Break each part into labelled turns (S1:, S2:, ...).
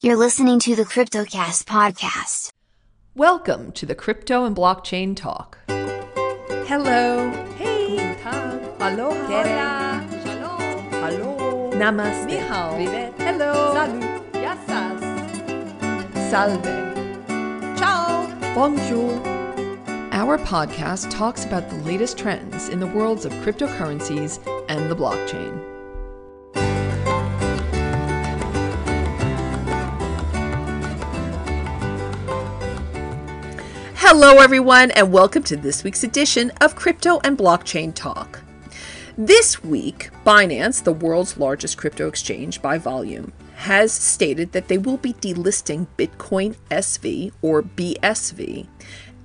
S1: You're listening to the CryptoCast podcast.
S2: Welcome to the Crypto and Blockchain Talk.
S3: Hello.
S2: Hey.
S3: Guten
S2: Aloha.
S3: Hola. Shalom. Hello.
S2: Namaste.
S3: Ni hao.
S2: Privet.
S3: Hello.
S2: Salut.
S3: Yassas.
S2: Salve.
S3: Ciao.
S2: Bonjour. Our podcast talks about the latest trends in the worlds of cryptocurrencies and the blockchain. Hello, everyone, and welcome to this week's edition of Crypto and Blockchain Talk. This week, Binance, the world's largest crypto exchange by volume, has stated that they will be delisting Bitcoin SV or BSV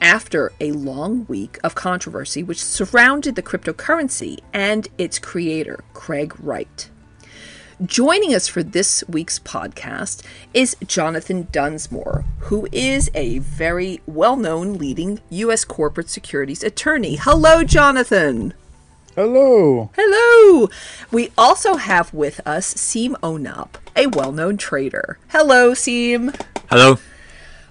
S2: after a long week of controversy which surrounded the cryptocurrency and its creator, Craig Wright. Joining us for this week's podcast is Jonathan Dunsmore, who is a very well known leading U.S. corporate securities attorney. Hello, Jonathan.
S4: Hello.
S2: Hello. We also have with us Seem Onap, a well known trader. Hello, Seem.
S5: Hello.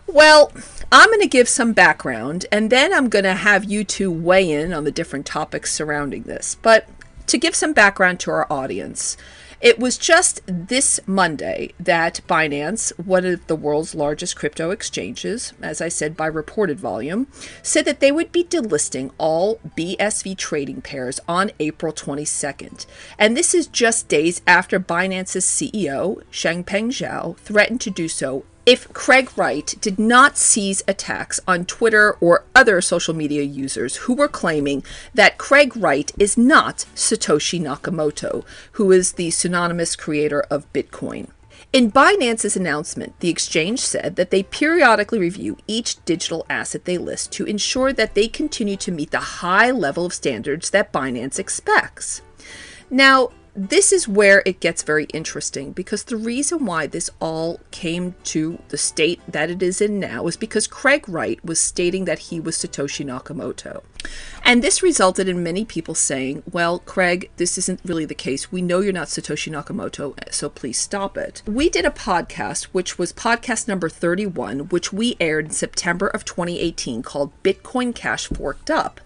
S2: Well, I'm going to give some background and then I'm going to have you two weigh in on the different topics surrounding this. But to give some background to our audience, it was just this Monday that Binance, one of the world's largest crypto exchanges, as I said by reported volume, said that they would be delisting all BSV trading pairs on April 22nd. And this is just days after Binance's CEO, Changpeng Zhao, threatened to do so if Craig Wright did not cease attacks on Twitter or other social media users who were claiming that Craig Wright is not Satoshi Nakamoto, who is the synonymous creator of Bitcoin. In Binance's announcement, the exchange said that they periodically review each digital asset they list to ensure that they continue to meet the high level of standards that Binance expects. Now, this is where it gets very interesting because the reason why this all came to the state that it is in now is because Craig Wright was stating that he was Satoshi Nakamoto. And this resulted in many people saying, well, Craig, this isn't really the case. We know you're not Satoshi Nakamoto, so please stop it. We did a podcast, which was podcast number 31, which we aired in September of 2018 called Bitcoin Cash Forked Up.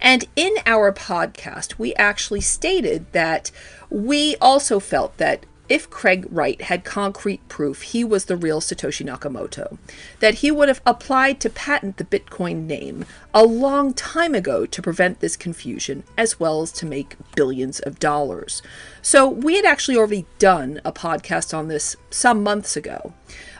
S2: And in our podcast, we actually stated that we also felt that if Craig Wright had concrete proof he was the real Satoshi Nakamoto, that he would have applied to patent the Bitcoin name a long time ago to prevent this confusion, as well as to make billions of dollars. So we had actually already done a podcast on this some months ago.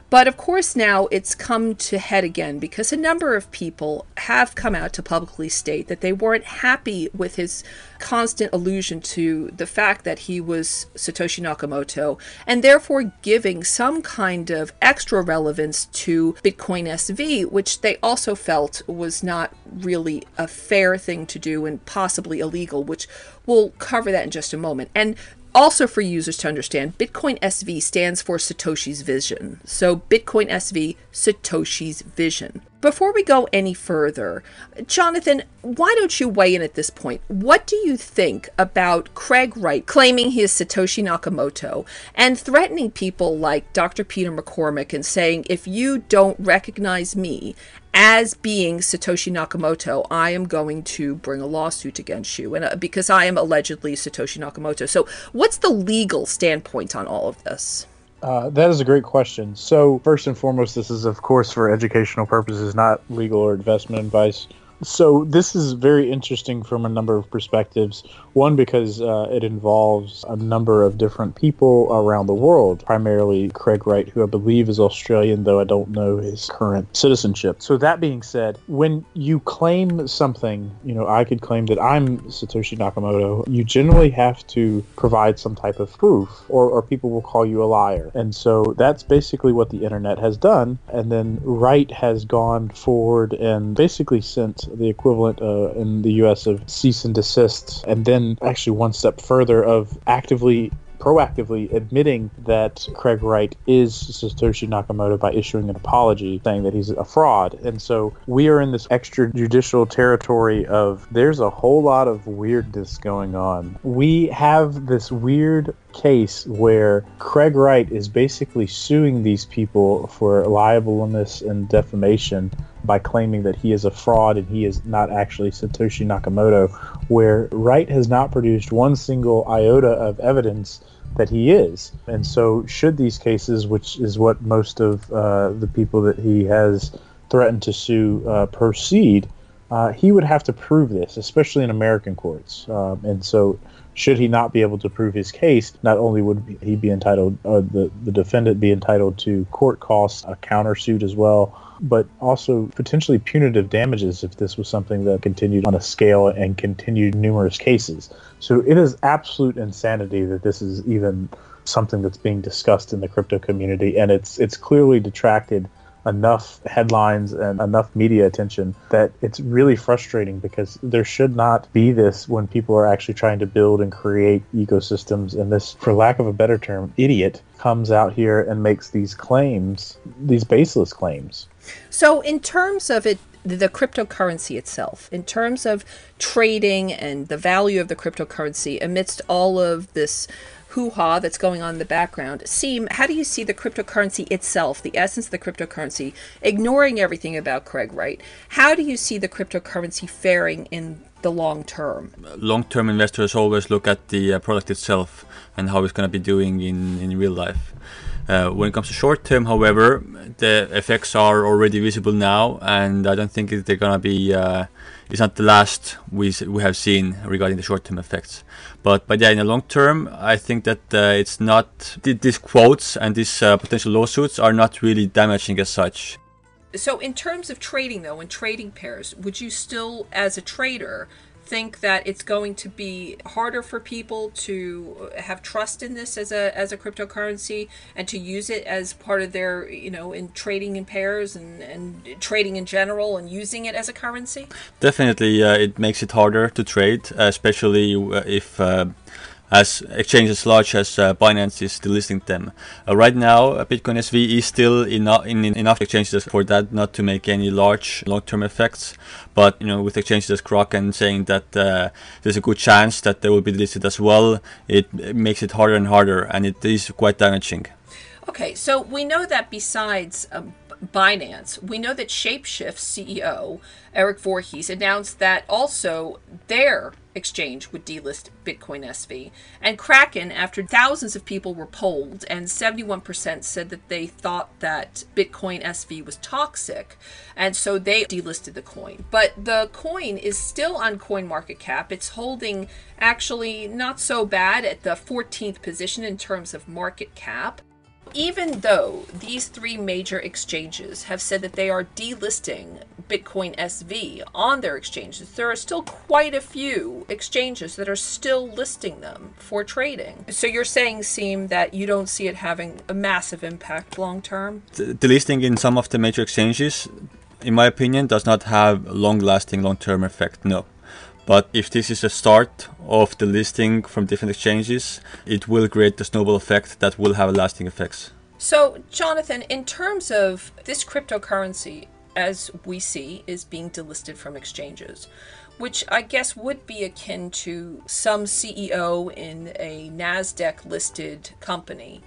S2: But of course, now it's come to head again because a number of people have come out to publicly state that they weren't happy with his constant allusion to the fact that he was Satoshi Nakamoto and therefore giving some kind of extra relevance to Bitcoin SV, which they also felt was not really a fair thing to do and possibly illegal, which we'll cover that in just a moment. And also for users to understand, Bitcoin SV stands for Satoshi's Vision. So Bitcoin SV, Satoshi's Vision. Before we go any further, Jonathan, why don't you weigh in at this point? What do you think about Craig Wright claiming he is Satoshi Nakamoto and threatening people like Dr. Peter McCormack and saying, if you don't recognize me as being Satoshi Nakamoto, I am going to bring a lawsuit against you, and uh, because I am allegedly Satoshi Nakamoto. So, what's the legal standpoint on all of this?
S4: Uh, that is a great question. So, first and foremost, this is, of course, for educational purposes, not legal or investment advice. So, this is very interesting from a number of perspectives. One, because uh, it involves a number of different people around the world, primarily Craig Wright, who I believe is Australian, though I don't know his current citizenship. So, that being said, when you claim something, you know, I could claim that I'm Satoshi Nakamoto, you generally have to provide some type of proof, or, or people will call you a liar. And so, that's basically what the internet has done. And then Wright has gone forward and basically sent the equivalent uh, in the US of cease and desist, and then actually one step further of actively proactively admitting that Craig Wright is Satoshi Nakamoto by issuing an apology saying that he's a fraud. And so we are in this extrajudicial territory of there's a whole lot of weirdness going on. We have this weird case where Craig Wright is basically suing these people for libelous and defamation by claiming that he is a fraud and he is not actually Satoshi Nakamoto, where Wright has not produced one single iota of evidence that he is. And so, should these cases, which is what most of uh, the people that he has threatened to sue uh, proceed, uh, he would have to prove this, especially in American courts. Um, and so, should he not be able to prove his case, not only would he be entitled, uh, the the defendant be entitled to court costs, a countersuit as well, but also potentially punitive damages if this was something that continued on a scale and continued numerous cases. So it is absolute insanity that this is even something that's being discussed in the crypto community, and it's it's clearly detracted enough headlines and enough media attention that it's really frustrating because there should not be this when people are actually trying to build and create ecosystems and this for lack of a better term idiot comes out here and makes these claims these baseless claims
S2: so in terms of it the cryptocurrency itself in terms of trading and the value of the cryptocurrency amidst all of this hoo-ha that's going on in the background. Seem, how do you see the cryptocurrency itself, the essence of the cryptocurrency, ignoring everything about Craig Wright? How do you see the cryptocurrency faring in the long term?
S5: Long-term investors always look at the uh, product itself and how it's going to be doing in, in real life. Uh, when it comes to short term, however, the effects are already visible now, and I don't think they're gonna be. Uh, it's not the last we we have seen regarding the short term effects. But but yeah, in the long term, I think that uh, it's not th- these quotes and these uh, potential lawsuits are not really damaging as such.
S2: So, in terms of trading, though, in trading pairs, would you still, as a trader, think that it's going to be harder for people to have trust in this as a as a cryptocurrency and to use it as part of their you know in trading in pairs and and trading in general and using it as a currency?
S5: Definitely uh, it makes it harder to trade especially uh, if uh, as exchanges large as uh, Binance is delisting them. Uh, right now, uh, Bitcoin SV is still in, in, enough exchanges for that not to make any large long-term effects. But you know, with exchanges as Kraken saying that uh, there's a good chance that they will be delisted as well, it, it makes it harder and harder, and it is quite damaging.
S2: Okay, so we know that besides um, Binance, we know that Shapeshift CEO Eric Voorhees announced that also their exchange would delist Bitcoin SV. And Kraken, after thousands of people were polled and 71% said that they thought that Bitcoin SV was toxic, and so they delisted the coin. But the coin is still on CoinMarketCap. It's holding actually not so bad at the 14th position in terms of market cap. Even though these three major exchanges have said that they are delisting Bitcoin SV on their exchanges, there are still quite a few exchanges that are still listing them for trading. So you're saying, Seem, that you don't see it having a massive impact long term?
S5: The delisting in some of the major exchanges, in my opinion, does not have long lasting long term effect, no. But if this is a start of the listing from different exchanges, it will create the snowball effect that will have lasting effects.
S2: So, Jonathan, in terms of this cryptocurrency, as we see, is being delisted from exchanges, which I guess would be akin to some CEO in a NASDAQ listed company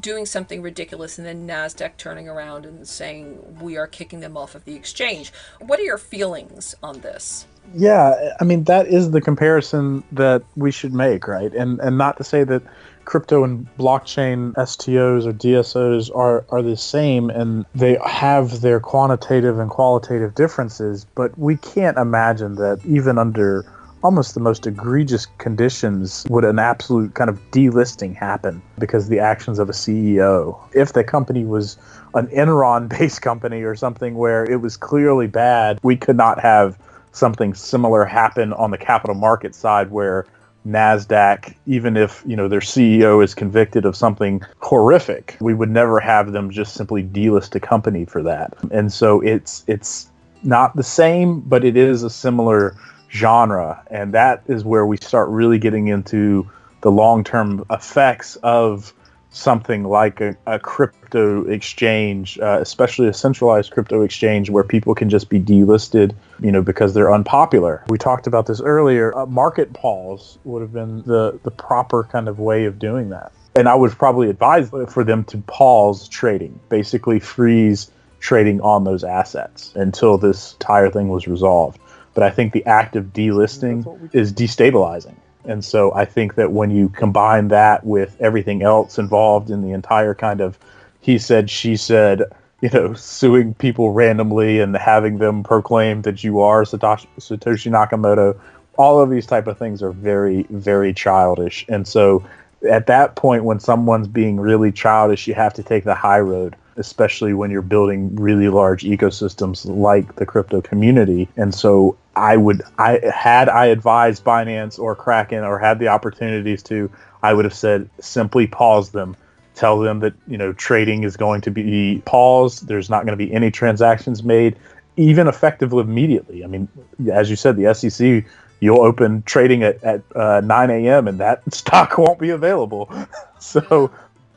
S2: doing something ridiculous and then NASDAQ turning around and saying, we are kicking them off of the exchange. What are your feelings on this?
S4: Yeah, I mean that is the comparison that we should make, right? And and not to say that crypto and blockchain STOs or DSOs are are the same and they have their quantitative and qualitative differences, but we can't imagine that even under almost the most egregious conditions would an absolute kind of delisting happen because the actions of a CEO. If the company was an Enron based company or something where it was clearly bad, we could not have something similar happen on the capital market side where Nasdaq, even if you know their CEO is convicted of something horrific, we would never have them just simply delist a company for that. And so it's it's not the same, but it is a similar genre, and that is where we start really getting into the long term effects of something like a, a crypto exchange, uh, especially a centralized crypto exchange where people can just be delisted, you know, because they're unpopular. We talked about this earlier. Uh, market pause would have been the, the proper kind of way of doing that. and I would probably advise for them to pause trading, basically freeze trading on those assets until this entire thing was resolved. But I think the act of delisting is destabilizing. And so I think that when you combine that with everything else involved in the entire kind of he said, she said, you know, suing people randomly and having them proclaim that you are Satoshi, Satoshi Nakamoto, all of these type of things are very, very childish. And so at that point, when someone's being really childish, you have to take the high road especially when you're building really large ecosystems like the crypto community. And so I would I had I advised Binance or Kraken or had the opportunities to, I would have said simply pause them. Tell them that, you know, trading is going to be paused. There's not going to be any transactions made, even effectively immediately. I mean, as you said, the SEC you'll open trading at, at uh, 9 a.m. and that stock won't be available. so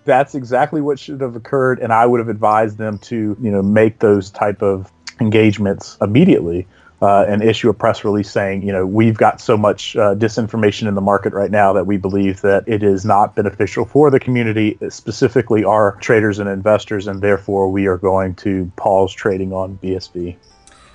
S4: that's exactly what should have occurred. And I would have advised them to, you know, make those type of engagements immediately uh, and issue a press release saying, you know, we've got so much uh, disinformation in the market right now that we believe that it is not beneficial for the community, specifically our traders and investors, and therefore we are going to pause trading on BSV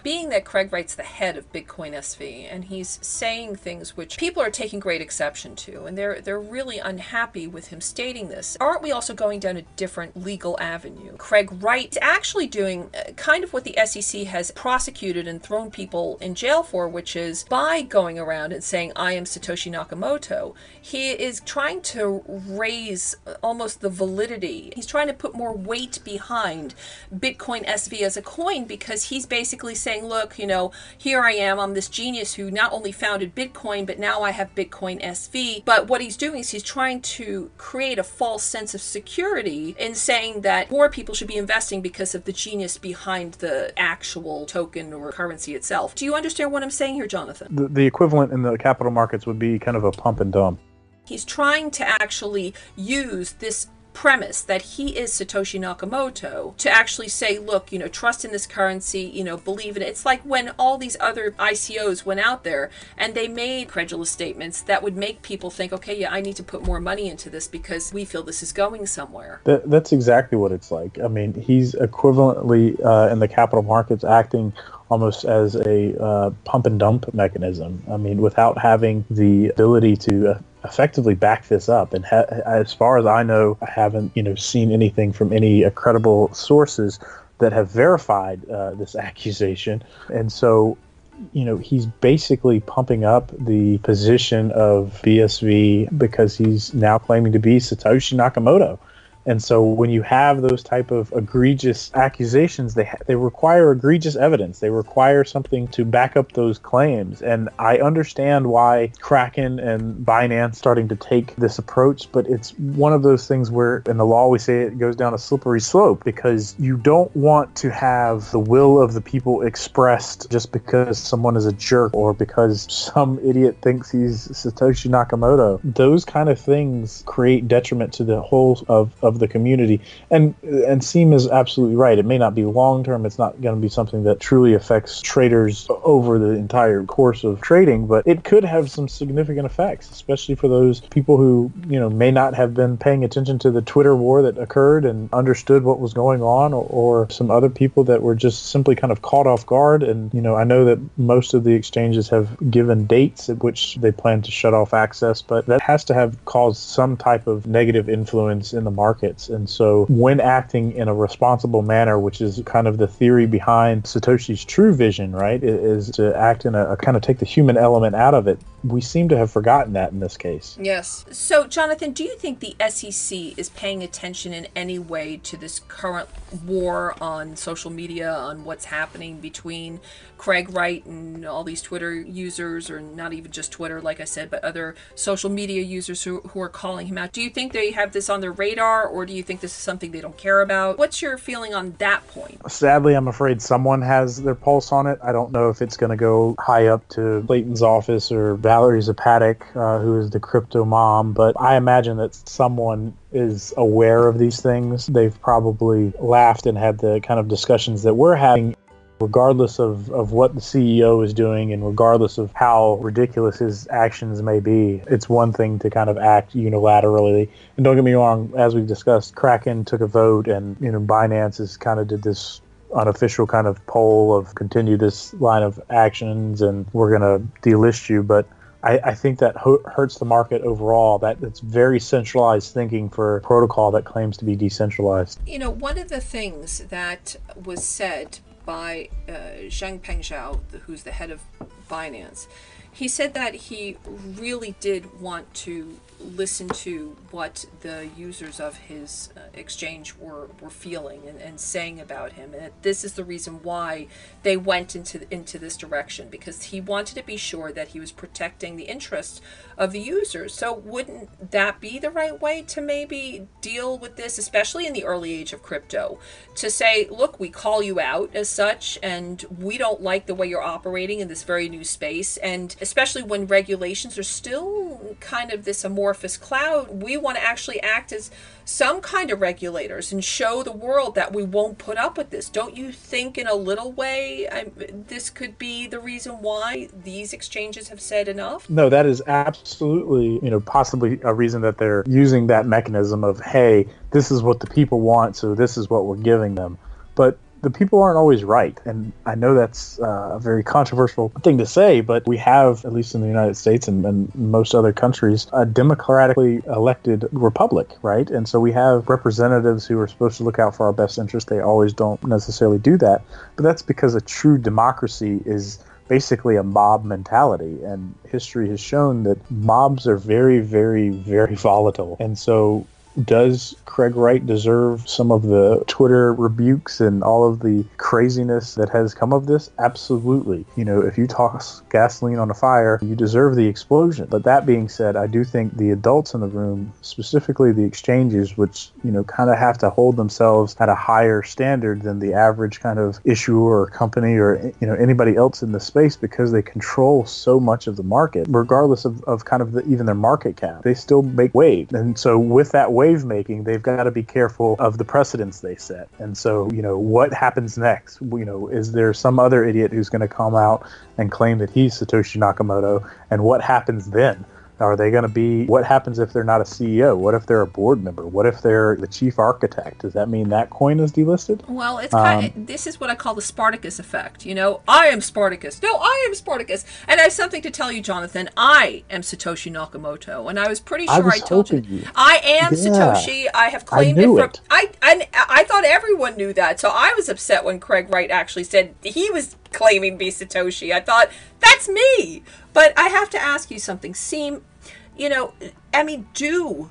S2: being that Craig Wright's the head of Bitcoin SV and he's saying things which people are taking great exception to and they're they're really unhappy with him stating this. Aren't we also going down a different legal avenue? Craig Wright is actually doing uh, kind of what the SEC has prosecuted and thrown people in jail for, which is by going around and saying I am Satoshi Nakamoto. He is trying to raise almost the validity. He's trying to put more weight behind Bitcoin SV as a coin because he's basically saying saying, look, you know, here I am, I'm this genius who not only founded Bitcoin, but now I have Bitcoin SV. But what he's doing is he's trying to create a false sense of security in saying that more people should be investing because of the genius behind the actual token or currency itself. Do you understand what I'm saying here, Jonathan?
S4: The, the equivalent in the capital markets would be kind of a pump and dump.
S2: He's trying to actually use this premise that he is Satoshi Nakamoto to actually say, look, you know, trust in this currency, you know, believe in it. It's like when all these other ICOs went out there and they made credulous statements that would make people think, okay, yeah, I need to put more money into this because we feel this is going somewhere.
S4: That, that's exactly what it's like. I mean, he's equivalently uh, in the capital markets acting almost as a uh, pump and dump mechanism. I mean, without having the ability to effectively back this up. And ha- as far as I know, I haven't you know seen anything from any uh, credible sources that have verified uh, this accusation. And so, you know, he's basically pumping up the position of BSV because he's now claiming to be Satoshi Nakamoto. And so when you have those type of egregious accusations, they they require egregious evidence. They require something to back up those claims. And I understand why Kraken and Binance starting to take this approach, but it's one of those things where in the law we say it goes down a slippery slope because you don't want to have the will of the people expressed just because someone is a jerk or because some idiot thinks he's Satoshi Nakamoto. Those kind of things create detriment to the whole of, of of the community. And and Seam is absolutely right. It may not be long term. It's not going to be something that truly affects traders over the entire course of trading, but it could have some significant effects, especially for those people who you know may not have been paying attention to the Twitter war that occurred and understood what was going on, or, or some other people that were just simply kind of caught off guard. And you know, I know that most of the exchanges have given dates at which they plan to shut off access, but that has to have caused some type of negative influence in the market markets. And so, when acting in a responsible manner, which is kind of the theory behind Satoshi's true vision, right, is to act in a, a kind of take the human element out of it. We seem to have forgotten that in this case.
S2: Yes. So, Jonathan, do you think the SEC is paying attention in any way to this current war on social media, on what's happening between Craig Wright and all these Twitter users, or not even just Twitter, like I said, but other social media users who, who are calling him out? Do you think they have this on their radar, or do you think this is something they don't care about? What's your feeling on that point?
S4: Sadly, I'm afraid someone has their pulse on it. I don't know if it's going to go high up to Clayton's office or Valerie Zapatic, uh, who is the crypto mom, but I imagine that someone is aware of these things. They've probably laughed and had the kind of discussions that we're having regardless of, of what the CEO is doing and regardless of how ridiculous his actions may be, it's one thing to kind of act unilaterally. And don't get me wrong, as we've discussed, Kraken took a vote and, you know, Binance has kind of did this unofficial kind of poll of continue this line of actions and we're going to delist you. But I, I think that hurts the market overall. That it's very centralized thinking for a protocol that claims to be decentralized.
S2: You know, one of the things that was said by uh, Changpeng Zhao, who's the head of Binance, he said that he really did want to listen to what the users of his uh, exchange were, were feeling and, and saying about him. And this is the reason why they went into, into this direction because he wanted to be sure that he was protecting the interests of the users. So, wouldn't that be the right way to maybe deal with this, especially in the early age of crypto? To say, look, we call you out as such, and we don't like the way you're operating in this very new space. And especially when regulations are still kind of this amorphous cloud, we want to actually act as some kind of regulators and show the world that we won't put up with this. Don't you think, in a little way, I, this could be the reason why these exchanges have said enough?
S4: No, that is absolutely, you know, possibly a reason that they're using that mechanism of, hey, this is what the people want, so this is what we're giving them. But the people aren't always right. And I know that's uh, a very controversial thing to say, but we have, at least in the United States and, and, most other countries, a democratically elected republic, right? And so we have representatives who are supposed to look out for our best interest. They always don't necessarily do that. But that's because a true democracy is basically a mob mentality. And history has shown that mobs are very, very, very volatile. And so does Craig Wright deserve some of the Twitter rebukes and all of the craziness that has come of this? Absolutely. You know, if you toss gasoline on a fire, you deserve the explosion. But that being said, I do think the adults in the room, specifically the exchanges, which, you know, kind of have to hold themselves at a higher standard than the average kind of issuer or company or, you know, anybody else in the space because they control so much of the market, regardless of, of kind of the, even their market cap. They still make waves. And so with that wave making, they've got to be careful of the precedents they set. And so, you know, what happens next? You know, is there some other idiot who's going to come out and claim that he's Satoshi Nakamoto? And what happens then? Are they going to be? What happens if they're not a CEO? What if they're a board member? What if they're the chief architect? Does that mean that coin is delisted?
S2: Well, it's kind of, um, this is what I call the Spartacus effect. You know, I am Spartacus. No, I am Spartacus, and I have something to tell you, Jonathan. I am Satoshi Nakamoto, and I was pretty sure I,
S4: was
S2: I told you.
S4: you.
S2: I am yeah. Satoshi. I have claimed
S4: I
S2: it from.
S4: It.
S2: I, I I thought everyone knew that, so I was upset when Craig Wright actually said he was claiming be Satoshi. I thought that's me. But I have to ask you something. Seem you know, I mean, do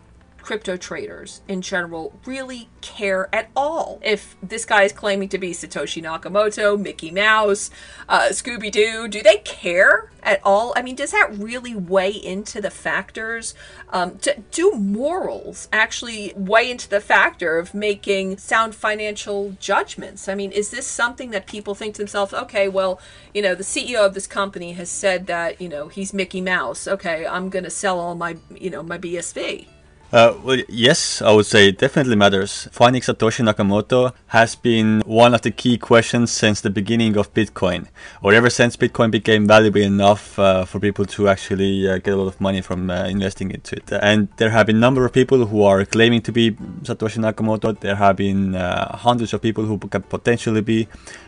S2: crypto traders in general really care at all if this guy is claiming to be Satoshi Nakamoto, Mickey Mouse, uh, Scooby Doo? Do they care at all? I mean, does that really weigh into the factors? Um, to, do morals actually weigh into the factor of making sound financial judgments? I mean, is this something that people think to themselves, okay, well, you know, the CEO of this company has said that, you know, he's Mickey Mouse. Okay, I'm going to sell all my, you know, my BSV.
S5: Uh, well, yes, I would say it definitely matters. Finding Satoshi Nakamoto has been one of the key questions since the beginning of Bitcoin, or ever since Bitcoin became valuable enough uh, for people to actually uh, get a lot of money from uh, investing into it. And there have been a number of people who are claiming to be Satoshi Nakamoto. There have been uh, hundreds of people who could potentially be,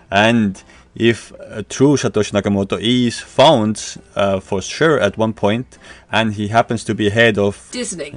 S5: and if a true Satoshi Nakamoto is found uh, for sure at one point, and he happens to be head of
S2: Disney,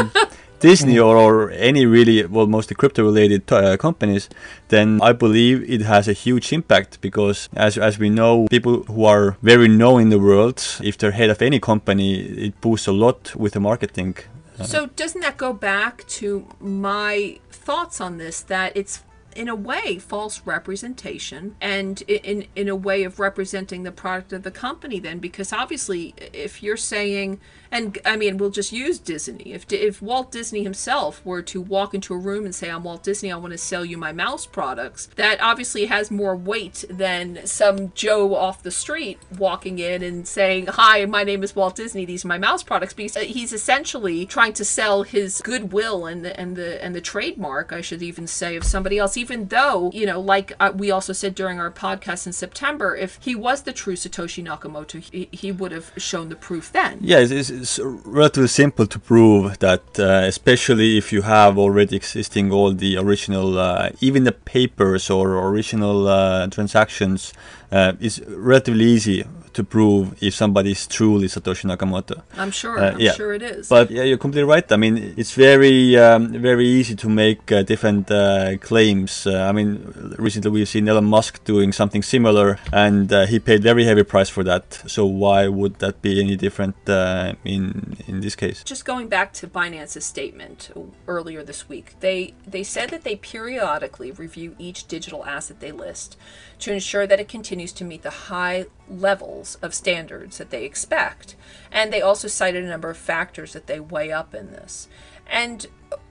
S5: Disney or, or any really well mostly crypto related uh, companies, then I believe it has a huge impact because as as we know, people who are very known in the world, if they're head of any company, it boosts a lot with the marketing.
S2: So doesn't that go back to my thoughts on this that it's in a way false representation and in in a way of representing the product of the company then because obviously if you're saying and I mean we'll just use Disney if if Walt Disney himself were to walk into a room and say I'm Walt Disney I want to sell you my mouse products that obviously has more weight than some Joe off the street walking in and saying hi my name is Walt Disney these are my mouse products because he's essentially trying to sell his goodwill and the, and the and the trademark I should even say of somebody else even though, you know, like uh, we also said during our podcast in September, if he was the true Satoshi Nakamoto, he, he would have shown the proof then.
S5: Yeah, it's, it's, it's relatively simple to prove that, uh, especially if you have already existing all the original, uh, even the papers or original uh, transactions. Uh, it's relatively easy to prove if somebody is truly Satoshi Nakamoto.
S2: I'm sure.
S5: Uh,
S2: I'm
S5: yeah.
S2: sure it is.
S5: But yeah, you're completely right. I mean, it's very, um, very easy to make uh, different uh, claims. Uh, I mean, recently we've seen Elon Musk doing something similar, and uh, he paid very heavy price for that. So why would that be any different uh, in in this case?
S2: just going back to Binance's statement earlier this week, they they said that they periodically review each digital asset they list to ensure that it continues to meet the high levels of standards that they expect. And they also cited a number of factors that they weigh up in this. And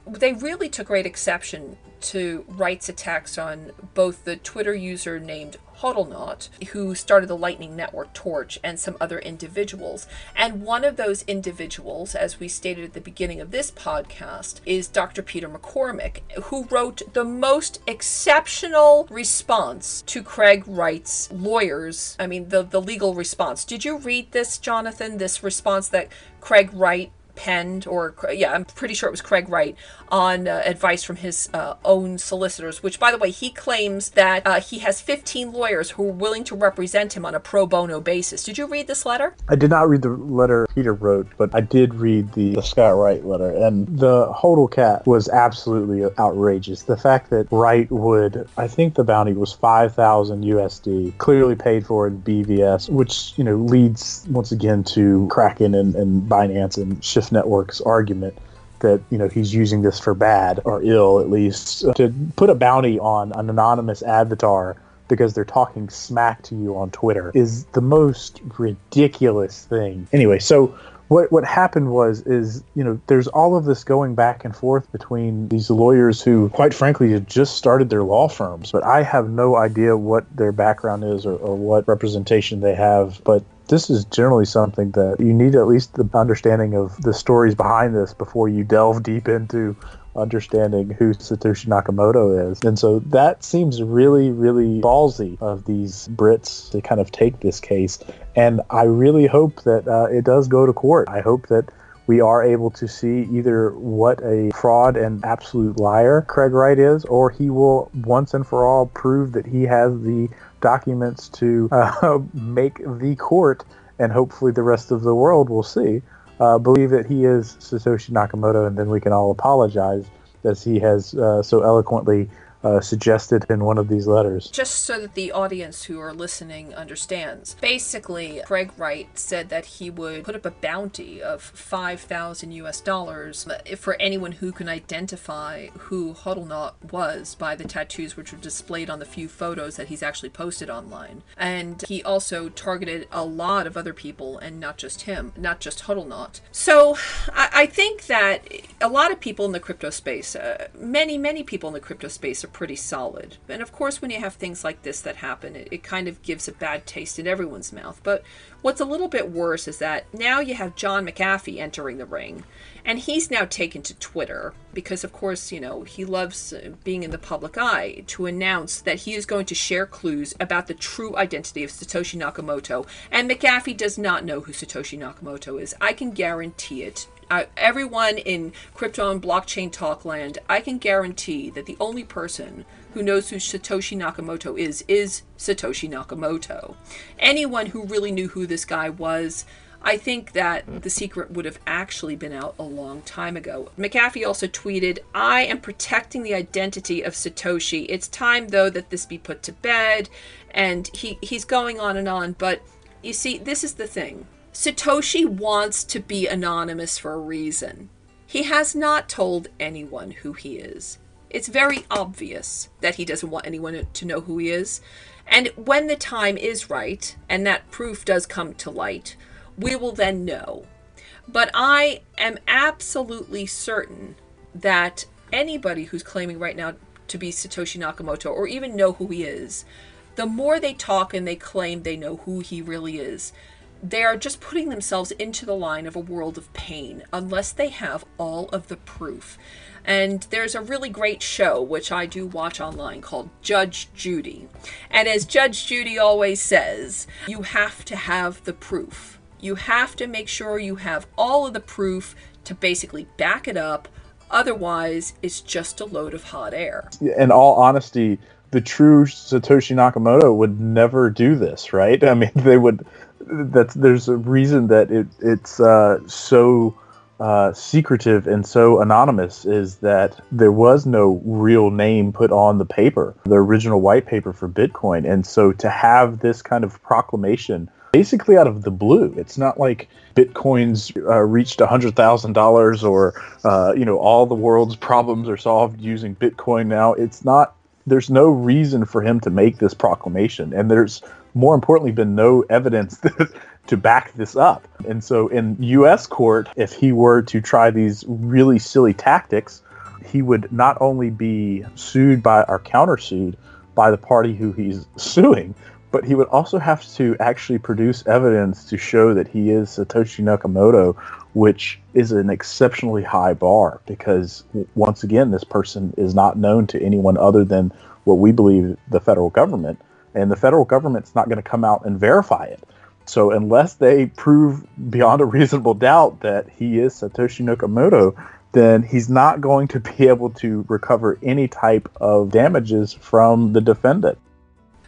S2: they really took great exception to Wright's attacks on both the Twitter user named Hodlnaut, who started the Lightning Network Torch, and some other individuals. And one of those individuals, as we stated at the beginning of this podcast, is Dr. Peter McCormack, who wrote the most exceptional response to Craig Wright's lawyers. I mean, the, the legal response. Did you read this, Jonathan? This response that Craig Wright penned, or yeah, I'm pretty sure it was Craig Wright, on uh, advice from his uh, own solicitors, which, by the way, he claims that uh, he has 15 lawyers who are willing to represent him on a pro bono basis. Did you read this letter?
S4: I did not read the letter Peter wrote, but I did read the, the Scott Wright letter. And the Hodl cat was absolutely outrageous. The fact that Wright would, I think the bounty was 5,000 USD, clearly paid for in BVS, which, you know, leads once again to Kraken and, and Binance and Shift Network's argument that you know he's using this for bad or ill at least uh, to put a bounty on an anonymous avatar because they're talking smack to you on Twitter is the most ridiculous thing. Anyway, so what what happened was is you know there's all of this going back and forth between these lawyers who quite frankly had just started their law firms but i have no idea what their background is or, or what representation they have but this is generally something that you need at least the understanding of the stories behind this before you delve deep into understanding who Satoshi Nakamoto is. And so that seems really, really ballsy of these Brits to kind of take this case. And I really hope that uh, it does go to court. I hope that we are able to see either what a fraud and absolute liar Craig Wright is, or he will once and for all prove that he has the documents to uh, make the court, and hopefully the rest of the world will see, uh, believe that he is Satoshi Nakamoto, and then we can all apologize as he has uh, so eloquently uh, suggested in one of these letters.
S2: Just so that the audience who are listening understands. Basically, Craig Wright said that he would put up a bounty of 5,000 US dollars for anyone who can identify who Hodlnaut was by the tattoos which were displayed on the few photos that he's actually posted online. And he also targeted a lot of other people and not just him, not just Hodlnaut. So I, I think that a lot of people in the crypto space, uh, many, many people in the crypto space are pretty solid. And of course, when you have things like this that happen, it, it kind of gives a bad taste in everyone's mouth. But what's a little bit worse is that now you have John McAfee entering the ring, and he's now taken to Twitter because, of course, you know, he loves uh, being in the public eye to announce that he is going to share clues about the true identity of Satoshi Nakamoto. And McAfee does not know who Satoshi Nakamoto is. I can guarantee it uh, everyone in crypto and blockchain talk land, I can guarantee that the only person who knows who Satoshi Nakamoto is is Satoshi Nakamoto. Anyone who really knew who this guy was, I think that the secret would have actually been out a long time ago. McAfee also tweeted, I am protecting the identity of Satoshi. It's time, though, that this be put to bed. And he, he's going on and on. But you see, this is the thing. Satoshi wants to be anonymous for a reason. He has not told anyone who he is. It's very obvious that he doesn't want anyone to know who he is. And when the time is right, and that proof does come to light, we will then know. But I am absolutely certain that anybody who's claiming right now to be Satoshi Nakamoto or even know who he is, the more they talk and they claim they know who he really is, they are just putting themselves into the line of a world of pain unless they have all of the proof. And there's a really great show, which I do watch online, called Judge Judy. And as Judge Judy always says, you have to have the proof. You have to make sure you have all of the proof to basically back it up. Otherwise, it's just a load of hot air.
S4: In all honesty, the true Satoshi Nakamoto would never do this, right? I mean, they would. That's there's a reason that it it's uh, so uh, secretive and so anonymous is that there was no real name put on the paper, the original white paper for Bitcoin, and so to have this kind of proclamation basically out of the blue. It's not like Bitcoin's uh, reached $100,000 or, uh, you know, all the world's problems are solved using Bitcoin now. It's not, there's no reason for him to make this proclamation. And there's, more importantly, been no evidence to back this up. And so in U.S. court, if he were to try these really silly tactics, he would not only be sued by or countersued by the party who he's suing, but he would also have to actually produce evidence to show that he is Satoshi Nakamoto, which is an exceptionally high bar because, once again, this person is not known to anyone other than what we believe the federal government, and the federal government's not going to come out and verify it. So, unless they prove beyond a reasonable doubt that he is Satoshi Nakamoto, then he's not going to be able to recover any type of damages from the defendant.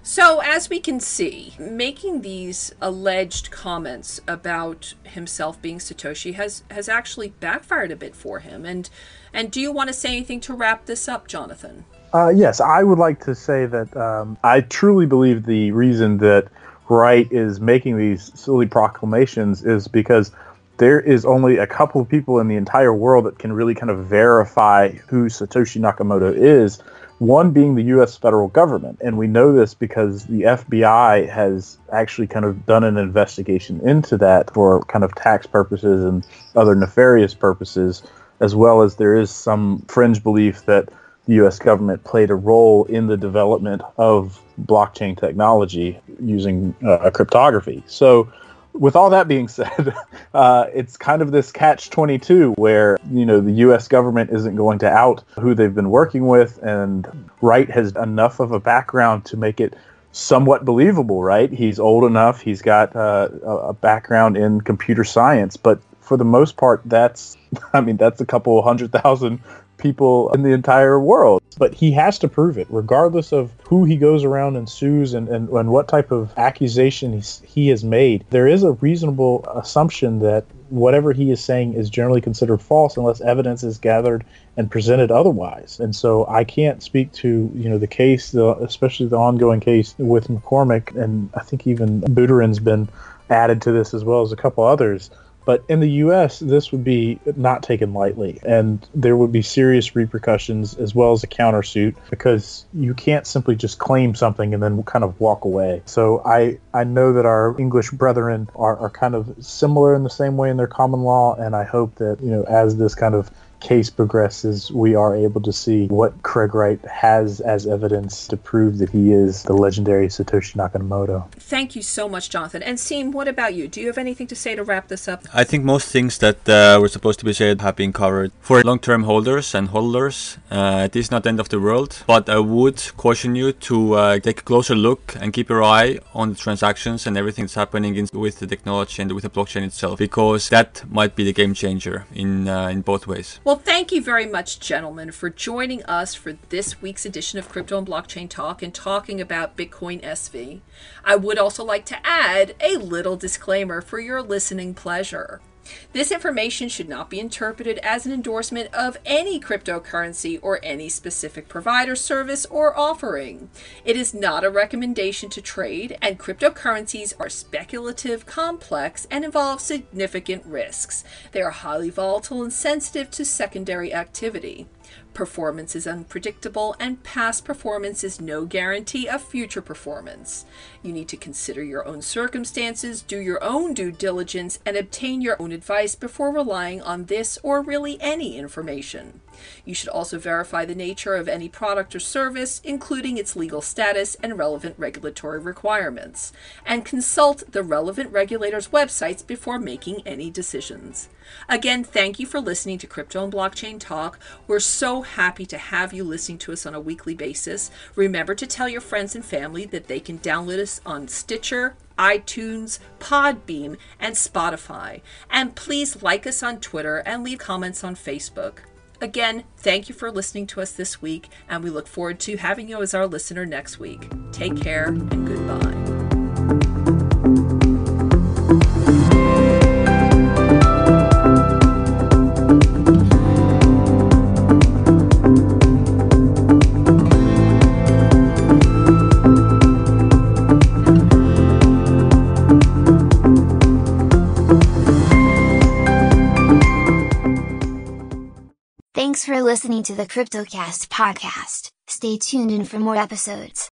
S2: So, as we can see, making these alleged comments about himself being Satoshi has has actually backfired a bit for him. And and do you want to say anything to wrap this up, Jonathan?
S4: Uh, yes, I would like to say that um, I truly believe the reason that Wright is making these silly proclamations is because there is only a couple of people in the entire world that can really kind of verify who Satoshi Nakamoto is one being the U.S. federal government. And we know this because the FBI has actually kind of done an investigation into that for kind of tax purposes and other nefarious purposes, as well as there is some fringe belief that the U.S. government played a role in the development of blockchain technology using uh, cryptography. So with all that being said, uh, it's kind of this catch 22 where, you know, the U.S. government isn't going to out who they've been working with, and Wright has enough of a background to make it somewhat believable, right? He's old enough, he's got uh, a background in computer science, but for the most part, that's, I mean, that's a couple hundred thousand people in the entire world. But he has to prove it, regardless of who he goes around and sues and, and, and what type of accusation he has made. There is a reasonable assumption that whatever he is saying is generally considered false unless evidence is gathered and presented otherwise. And so I can't speak to you know the case, the, especially the ongoing case with McCormack, and I think even Buterin's been added to this as well as a couple others. But in the U.S., this would be not taken lightly, and there would be serious repercussions as well as a countersuit because you can't simply just claim something and then kind of walk away. So I, I know that our English brethren are, are kind of similar in the same way in their common law, and I hope that you know as this kind of case progresses, we are able to see what Craig Wright has as evidence to prove that he is the legendary Satoshi Nakamoto.
S2: Thank you so much, Jonathan. And Seam, what about you? Do you have anything to say to wrap this up?
S5: I think most things that uh, were supposed to be said have been covered. For long-term holders and holders, uh, it is not the end of the world, but I would caution you to uh, take a closer look and keep your eye on the transactions and everything that's happening in, with the technology and with the blockchain itself, because that might be the game changer in uh, in both ways.
S2: Well, thank you very much, gentlemen, for joining us for this week's edition of Crypto and Blockchain Talk and talking about Bitcoin SV. I would also like to add a little disclaimer for your listening pleasure. This information should not be interpreted as an endorsement of any cryptocurrency or any specific provider, service, or offering. It is not a recommendation to trade, and cryptocurrencies are speculative, complex, and involve significant risks. They are highly volatile and sensitive to secondary activity. Performance is unpredictable, and past performance is no guarantee of future performance. You need to consider your own circumstances, do your own due diligence, and obtain your own advice before relying on this or really any information. You should also verify the nature of any product or service, including its legal status and relevant regulatory requirements, and consult the relevant regulators' websites before making any decisions. Again, thank you for listening to Crypto and Blockchain Talk. We're happy to have you listening to us on a weekly basis. Remember to tell your friends and family that they can download us on Stitcher, iTunes, Podbean, and Spotify. And please like us on Twitter and leave comments on Facebook. Again, thank you for listening to us this week, and we look forward to having you as our listener next week. Take care and goodbye.
S1: Thanks for listening to the CryptoCast podcast. Stay tuned in for more episodes.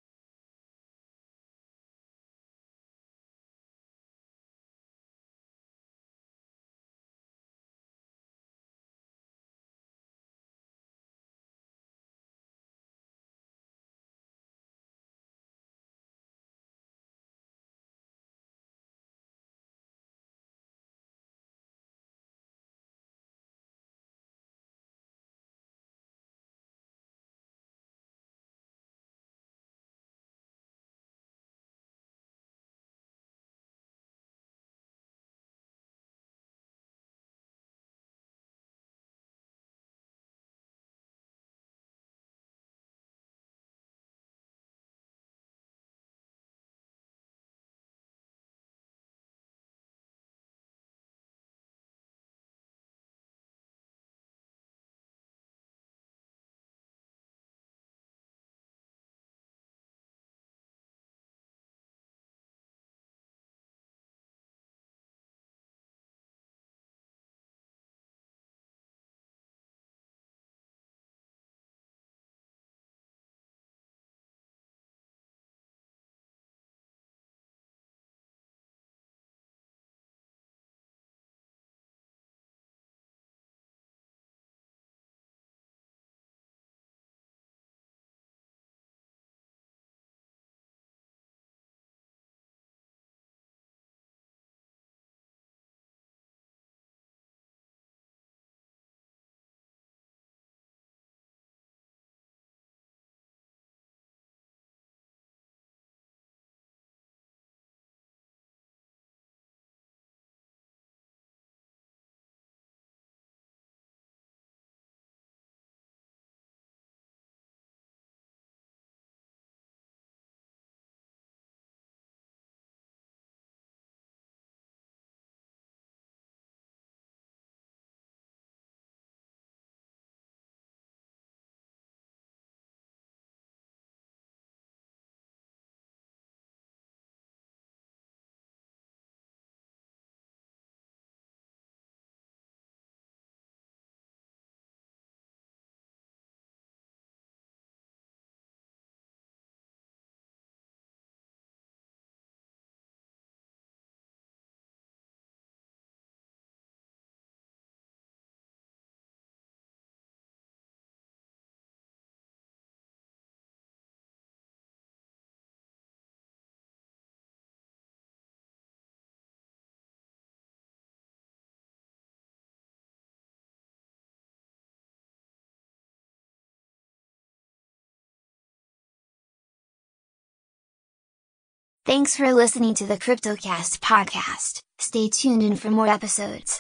S1: Thanks for listening to the CryptoCast podcast. Stay tuned in for more episodes.